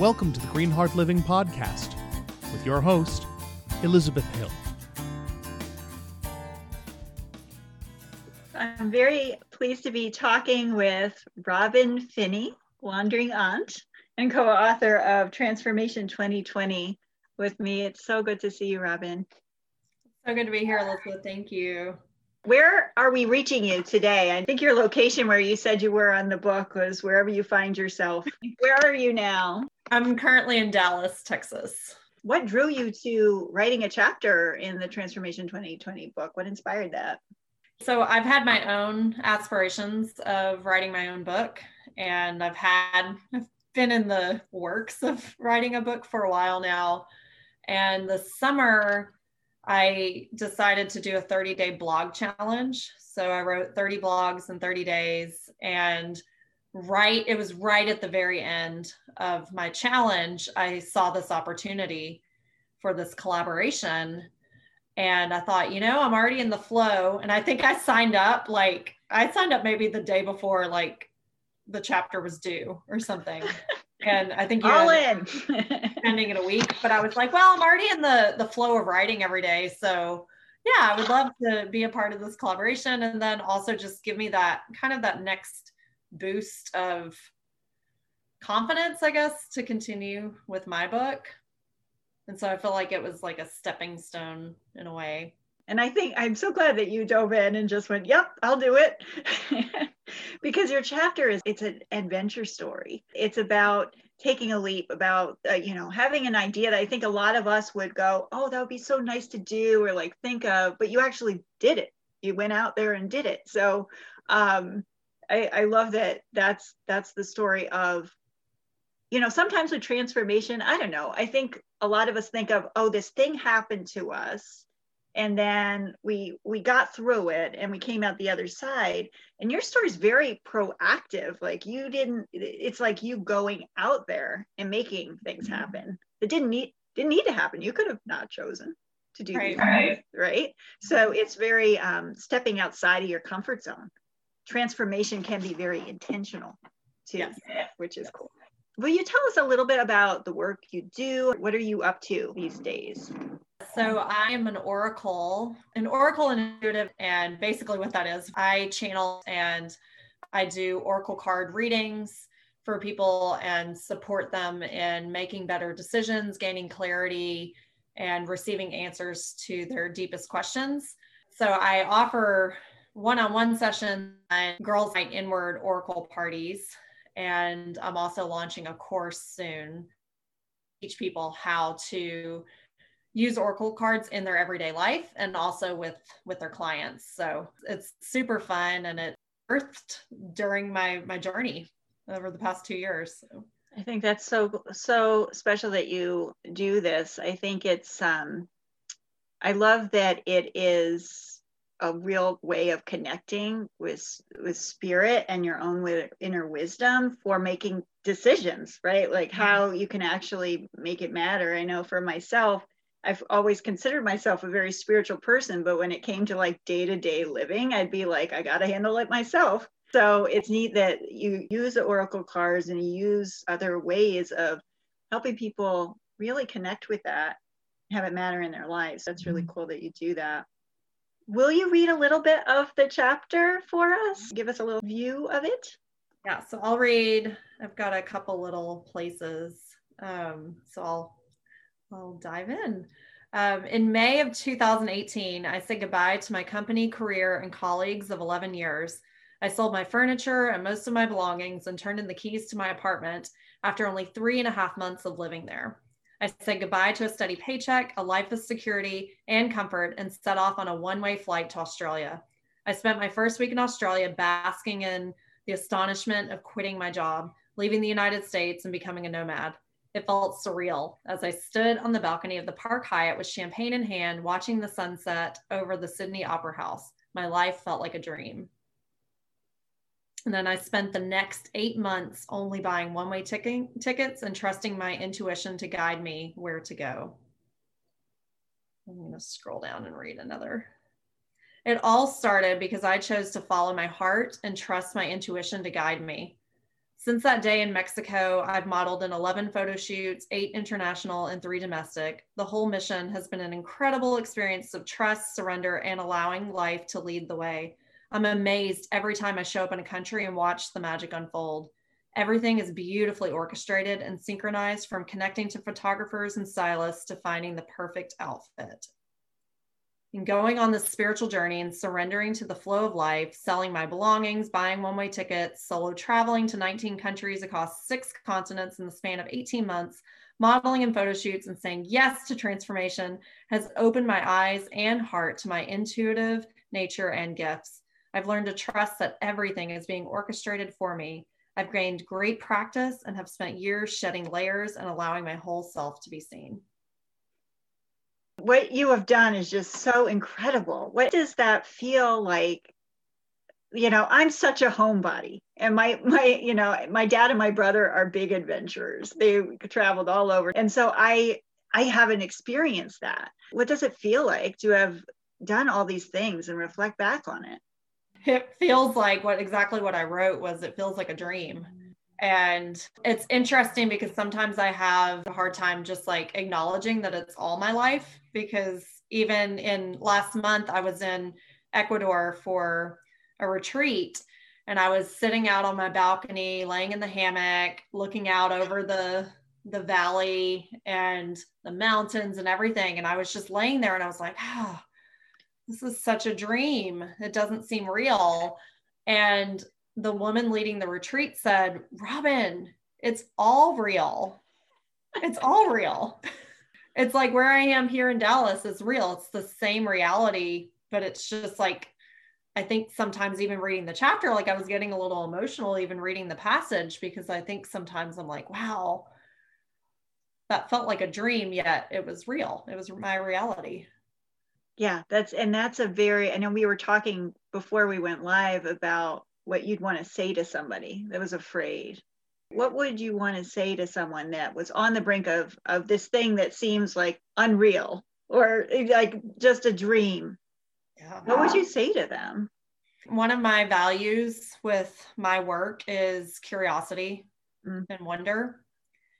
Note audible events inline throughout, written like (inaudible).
Welcome to the Green Heart Living Podcast with your host, Elizabeth Hill. I'm very pleased to be talking with Robin Finney, Wandering Aunt, and co author of Transformation 2020 with me. It's so good to see you, Robin. So good to be here, Elizabeth. Thank you. Where are we reaching you today? I think your location where you said you were on the book was wherever you find yourself. (laughs) Where are you now? I'm currently in Dallas, Texas. What drew you to writing a chapter in the Transformation 2020 book? What inspired that? So, I've had my own aspirations of writing my own book, and I've had, I've been in the works of writing a book for a while now. And the summer, I decided to do a 30 day blog challenge. So I wrote 30 blogs in 30 days and right it was right at the very end of my challenge I saw this opportunity for this collaboration and I thought, you know, I'm already in the flow and I think I signed up like I signed up maybe the day before like the chapter was due or something. (laughs) and I think you all in (laughs) spending it a week. But I was like, well, I'm already in the the flow of writing every day, so yeah, I would love to be a part of this collaboration, and then also just give me that kind of that next boost of confidence, I guess, to continue with my book. And so I feel like it was like a stepping stone in a way. And I think I'm so glad that you dove in and just went, "Yep, I'll do it." (laughs) because your chapter is it's an adventure story. It's about taking a leap about uh, you know having an idea that I think a lot of us would go, "Oh, that would be so nice to do or like think of," but you actually did it. You went out there and did it. So um I, I love that that's that's the story of you know sometimes with transformation i don't know i think a lot of us think of oh this thing happened to us and then we we got through it and we came out the other side and your story is very proactive like you didn't it's like you going out there and making things mm-hmm. happen. That didn't need didn't need to happen. You could have not chosen to do right, right. right? So it's very um, stepping outside of your comfort zone transformation can be very intentional too yes. which is cool will you tell us a little bit about the work you do what are you up to these days so I am an oracle, an oracle intuitive, and basically what that is, I channel and I do oracle card readings for people and support them in making better decisions, gaining clarity, and receiving answers to their deepest questions. So I offer one-on-one sessions and girls night inward oracle parties. And i'm also launching a course soon teach people how to use oracle cards in their everyday life and also with with their clients. So it's super fun and it birthed during my my journey over the past two years. I think that's so so special that you do this. I think it's um i love that it is a real way of connecting with with spirit and your own inner wisdom for making decisions right like mm-hmm. how you can actually make it matter i know for myself I've always considered myself a very spiritual person, but when it came to like day to day living, I'd be like, I got to handle it myself. So it's neat that you use the oracle cards and you use other ways of helping people really connect with that, have it matter in their lives. That's really mm-hmm. cool that you do that. Will you read a little bit of the chapter for us? Give us a little view of it. Yeah, so I'll read. I've got a couple little places. Um, so I'll I'll dive in. Um, in May of 2018, I said goodbye to my company, career, and colleagues of 11 years. I sold my furniture and most of my belongings and turned in the keys to my apartment after only three and a half months of living there. I said goodbye to a steady paycheck, a life of security and comfort, and set off on a one way flight to Australia. I spent my first week in Australia basking in the astonishment of quitting my job, leaving the United States, and becoming a nomad. It felt surreal as I stood on the balcony of the Park Hyatt with champagne in hand, watching the sunset over the Sydney Opera House. My life felt like a dream. And then I spent the next eight months only buying one way tickets and trusting my intuition to guide me where to go. I'm going to scroll down and read another. It all started because I chose to follow my heart and trust my intuition to guide me. Since that day in Mexico, I've modeled in 11 photo shoots, eight international, and three domestic. The whole mission has been an incredible experience of trust, surrender, and allowing life to lead the way. I'm amazed every time I show up in a country and watch the magic unfold. Everything is beautifully orchestrated and synchronized from connecting to photographers and stylists to finding the perfect outfit. And going on this spiritual journey and surrendering to the flow of life, selling my belongings, buying one way tickets, solo traveling to 19 countries across six continents in the span of 18 months, modeling and photo shoots, and saying yes to transformation has opened my eyes and heart to my intuitive nature and gifts. I've learned to trust that everything is being orchestrated for me. I've gained great practice and have spent years shedding layers and allowing my whole self to be seen. What you have done is just so incredible. What does that feel like? You know, I'm such a homebody, and my my you know my dad and my brother are big adventurers. They traveled all over, and so I I haven't experienced that. What does it feel like to have done all these things and reflect back on it? It feels like what exactly what I wrote was it feels like a dream. And it's interesting because sometimes I have a hard time just like acknowledging that it's all my life because even in last month I was in Ecuador for a retreat and I was sitting out on my balcony laying in the hammock looking out over the the valley and the mountains and everything and I was just laying there and I was like, "Oh, this is such a dream. It doesn't seem real. And the woman leading the retreat said, Robin, it's all real. It's all real. (laughs) It's like where I am here in Dallas is real. It's the same reality, but it's just like, I think sometimes even reading the chapter, like I was getting a little emotional even reading the passage because I think sometimes I'm like, wow, that felt like a dream, yet it was real. It was my reality. Yeah, that's and that's a very I know we were talking before we went live about what you'd want to say to somebody that was afraid. What would you want to say to someone that was on the brink of of this thing that seems like unreal or like just a dream? Yeah. What would you say to them? One of my values with my work is curiosity mm-hmm. and wonder.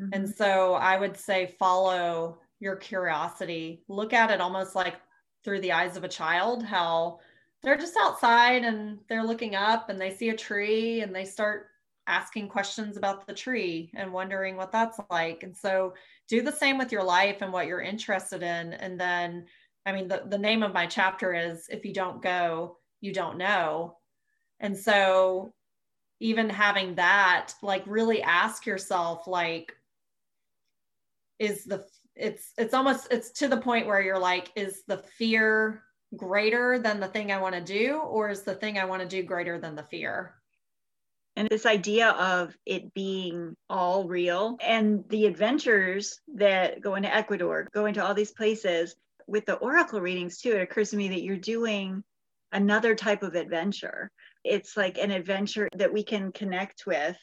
Mm-hmm. And so I would say follow your curiosity. Look at it almost like through the eyes of a child how they're just outside and they're looking up and they see a tree and they start asking questions about the tree and wondering what that's like. And so do the same with your life and what you're interested in. And then, I mean, the, the name of my chapter is If You Don't Go, You Don't Know. And so even having that, like really ask yourself, like, is the it's it's almost it's to the point where you're like is the fear greater than the thing i want to do or is the thing i want to do greater than the fear? And this idea of it being all real and the adventures that go into ecuador go into all these places with the oracle readings too it occurs to me that you're doing another type of adventure. It's like an adventure that we can connect with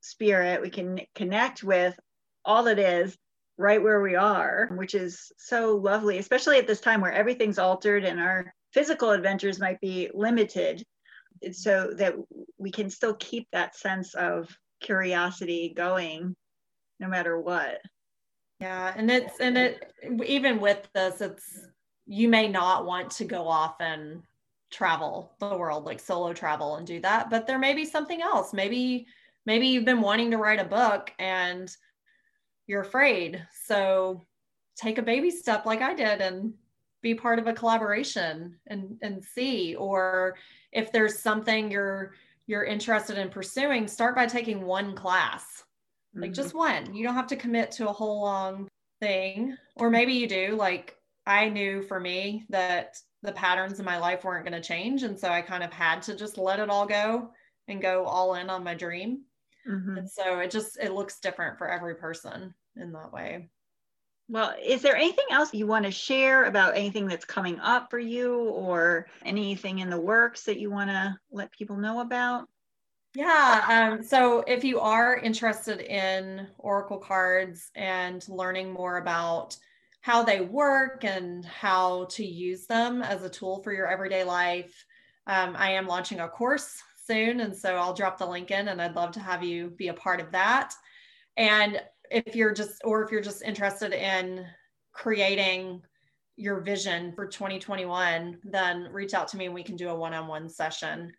spirit we can connect with all it is right where we are, which is so lovely, especially at this time where everything's altered and our physical adventures might be limited, so that we can still keep that sense of curiosity going no matter what. Yeah, and it's and it even with this, it's you may not want to go off and travel the world like solo travel and do that, but there may be something else. Maybe maybe you've been wanting to write a book and you're afraid. So take a baby step like I did and be part of a collaboration and and see. Or if there's something you're you're interested in pursuing start by taking one class like mm-hmm. just one. You don't have to commit to a whole long thing. Or maybe you do. Like i knew for me that the patterns in my life weren't going to change. And so i kind of had to just let it all go and go all in on my dream Mm-hmm. And so it just it looks different for every person in that way. Well, is there anything else you want to share about anything that's coming up for you or anything in the works that you want to let people know about? Yeah. Um, so if you are interested in Oracle cards and learning more about how they work and how to use them as a tool for your everyday life, um, I am launching a course soon. And so I'll drop the link in and I'd love to have you be a part of that. And if you're just, or if you're just interested in creating your vision for 2021, then reach out to me and we can do a one on one session.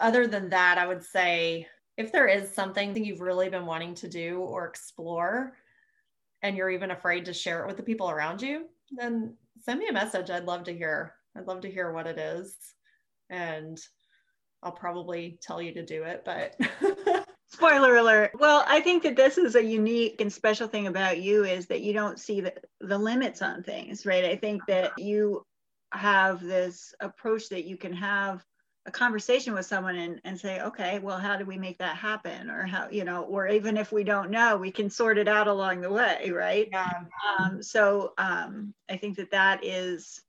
Other than that, I would say if there is something that you've really been wanting to do or explore, and you're even afraid to share it with the people around you, then send me a message. I'd love to hear. I'd love to hear what it is. And I'll probably tell you to do it, but (laughs) spoiler alert. Well i think that this is a unique and special thing about you is that you don't see the, the limits on things right? I think that you have this approach that you can have a conversation with someone and, and say okay well how do we make that happen? Or how you know or even if we don't know we can sort it out along the way right? Yeah. um, so um, i think that that is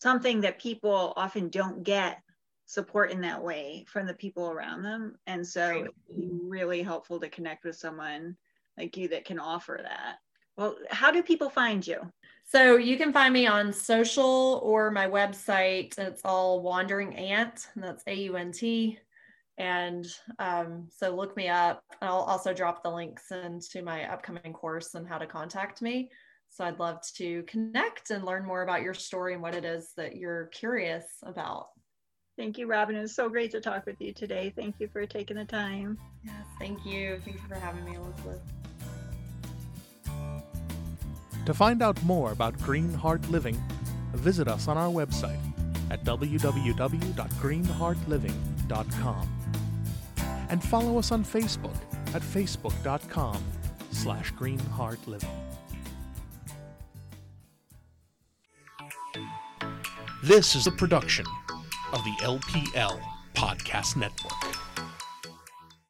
something that people often don't get support in that way from the people around them. And so it's really helpful to connect with someone like you that can offer that. Well, how do people find you? So you can find me on social or my website. It's all Wandering Aunt, and that's A U N T. And um, so look me up. I'll also drop the links into my upcoming course and how to contact me. So I'd love to connect and learn more about your story and what it is that you're curious about. Thank you, Robin. It was so great to talk with you today. Thank you for taking the time. Yes, thank you. Thank you for having me, Elizabeth. To find out more about Green Heart Living, visit us on our website at www.greenheartliving.com and follow us on Facebook at facebook.com slash greenheartliving. This is a production of the LPL Podcast Network.